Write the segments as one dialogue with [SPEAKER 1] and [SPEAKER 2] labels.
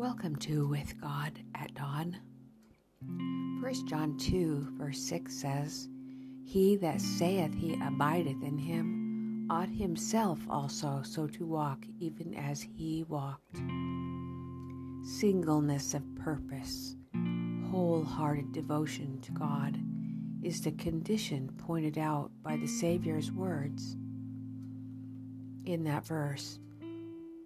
[SPEAKER 1] Welcome to With God at Dawn. 1 John 2, verse 6 says, He that saith he abideth in him ought himself also so to walk, even as he walked. Singleness of purpose, wholehearted devotion to God is the condition pointed out by the Savior's words in that verse.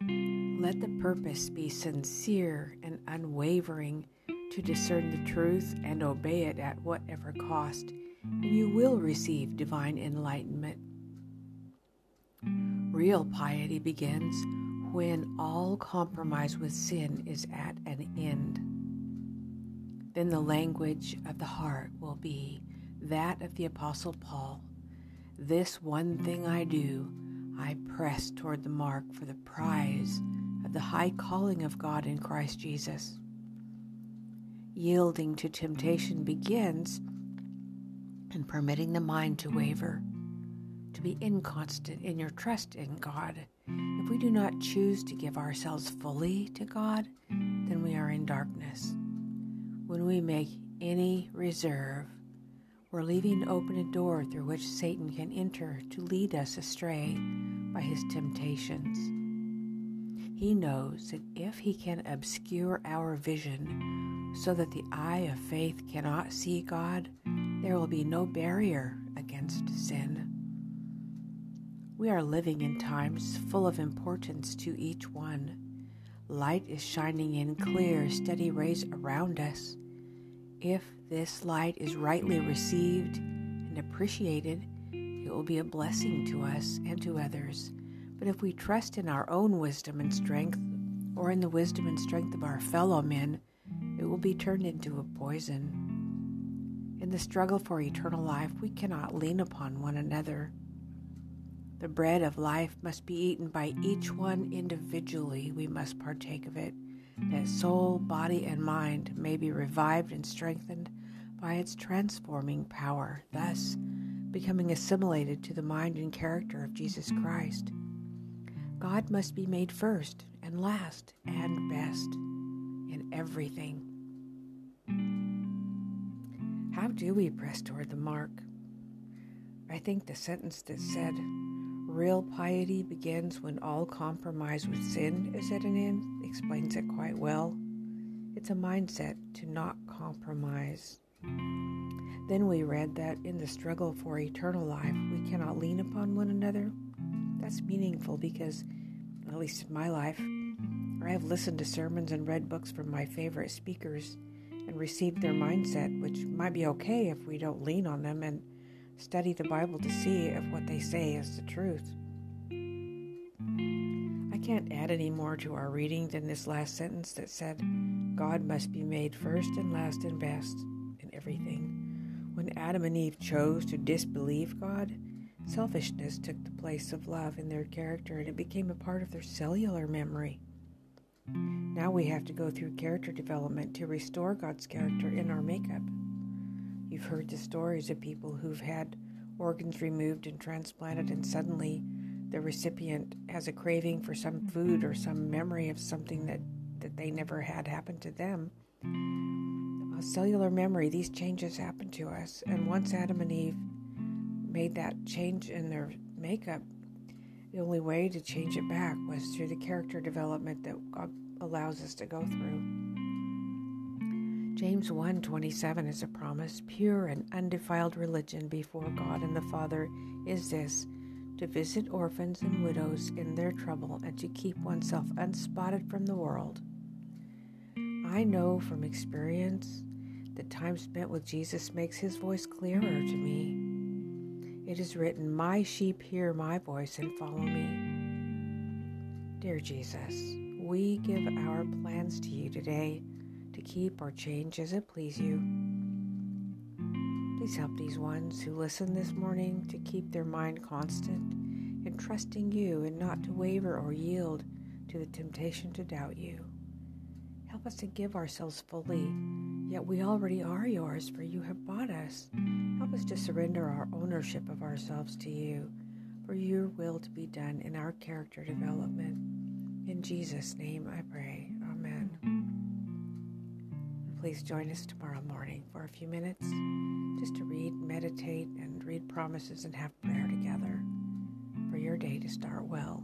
[SPEAKER 1] Let the purpose be sincere and unwavering to discern the truth and obey it at whatever cost, and you will receive divine enlightenment. Real piety begins when all compromise with sin is at an end. Then the language of the heart will be that of the Apostle Paul. This one thing I do, I press toward the mark for the prize of the high calling of God in Christ Jesus. Yielding to temptation begins in permitting the mind to waver, to be inconstant in your trust in God. If we do not choose to give ourselves fully to God, then we are in darkness. When we make any reserve, we're leaving open a door through which Satan can enter to lead us astray by his temptations. He knows that if he can obscure our vision so that the eye of faith cannot see God, there will be no barrier against sin. We are living in times full of importance to each one. Light is shining in clear, steady rays around us. If this light is rightly received and appreciated, will be a blessing to us and to others. But if we trust in our own wisdom and strength, or in the wisdom and strength of our fellow men, it will be turned into a poison. In the struggle for eternal life, we cannot lean upon one another. The bread of life must be eaten by each one individually. We must partake of it, that soul, body, and mind may be revived and strengthened by its transforming power, thus becoming assimilated to the mind and character of Jesus Christ. God must be made first and last and best in everything. How do we press toward the mark? I think the sentence that said, Real piety begins when all compromise with sin is at an end explains it quite well. It's a mindset to not compromise. Then we read that in the struggle for eternal life, we cannot lean upon one another. That's meaningful because, at least in my life, I have listened to sermons and read books from my favorite speakers and received their mindset, which might be okay if we don't lean on them and study the Bible to see if what they say is the truth. I can't add any more to our reading than this last sentence that said, God must be made first and last and best in everything. When Adam and Eve chose to disbelieve God, selfishness took the place of love in their character and it became a part of their cellular memory. Now we have to go through character development to restore God's character in our makeup. You've heard the stories of people who've had organs removed and transplanted, and suddenly the recipient has a craving for some food or some memory of something that, that they never had happen to them cellular memory, these changes happen to us. And once Adam and Eve made that change in their makeup, the only way to change it back was through the character development that God allows us to go through. James 1:27 is a promise, pure and undefiled religion before God and the Father is this: to visit orphans and widows in their trouble and to keep oneself unspotted from the world. I know from experience that time spent with Jesus makes his voice clearer to me. It is written, My sheep hear my voice and follow me. Dear Jesus, we give our plans to you today to keep or change as it please you. Please help these ones who listen this morning to keep their mind constant in trusting you and not to waver or yield to the temptation to doubt you. Help us to give ourselves fully Yet we already are yours, for you have bought us. Help us to surrender our ownership of ourselves to you, for your will to be done in our character development. In Jesus' name I pray. Amen. please join us tomorrow morning for a few minutes just to read, meditate, and read promises and have prayer together for your day to start well.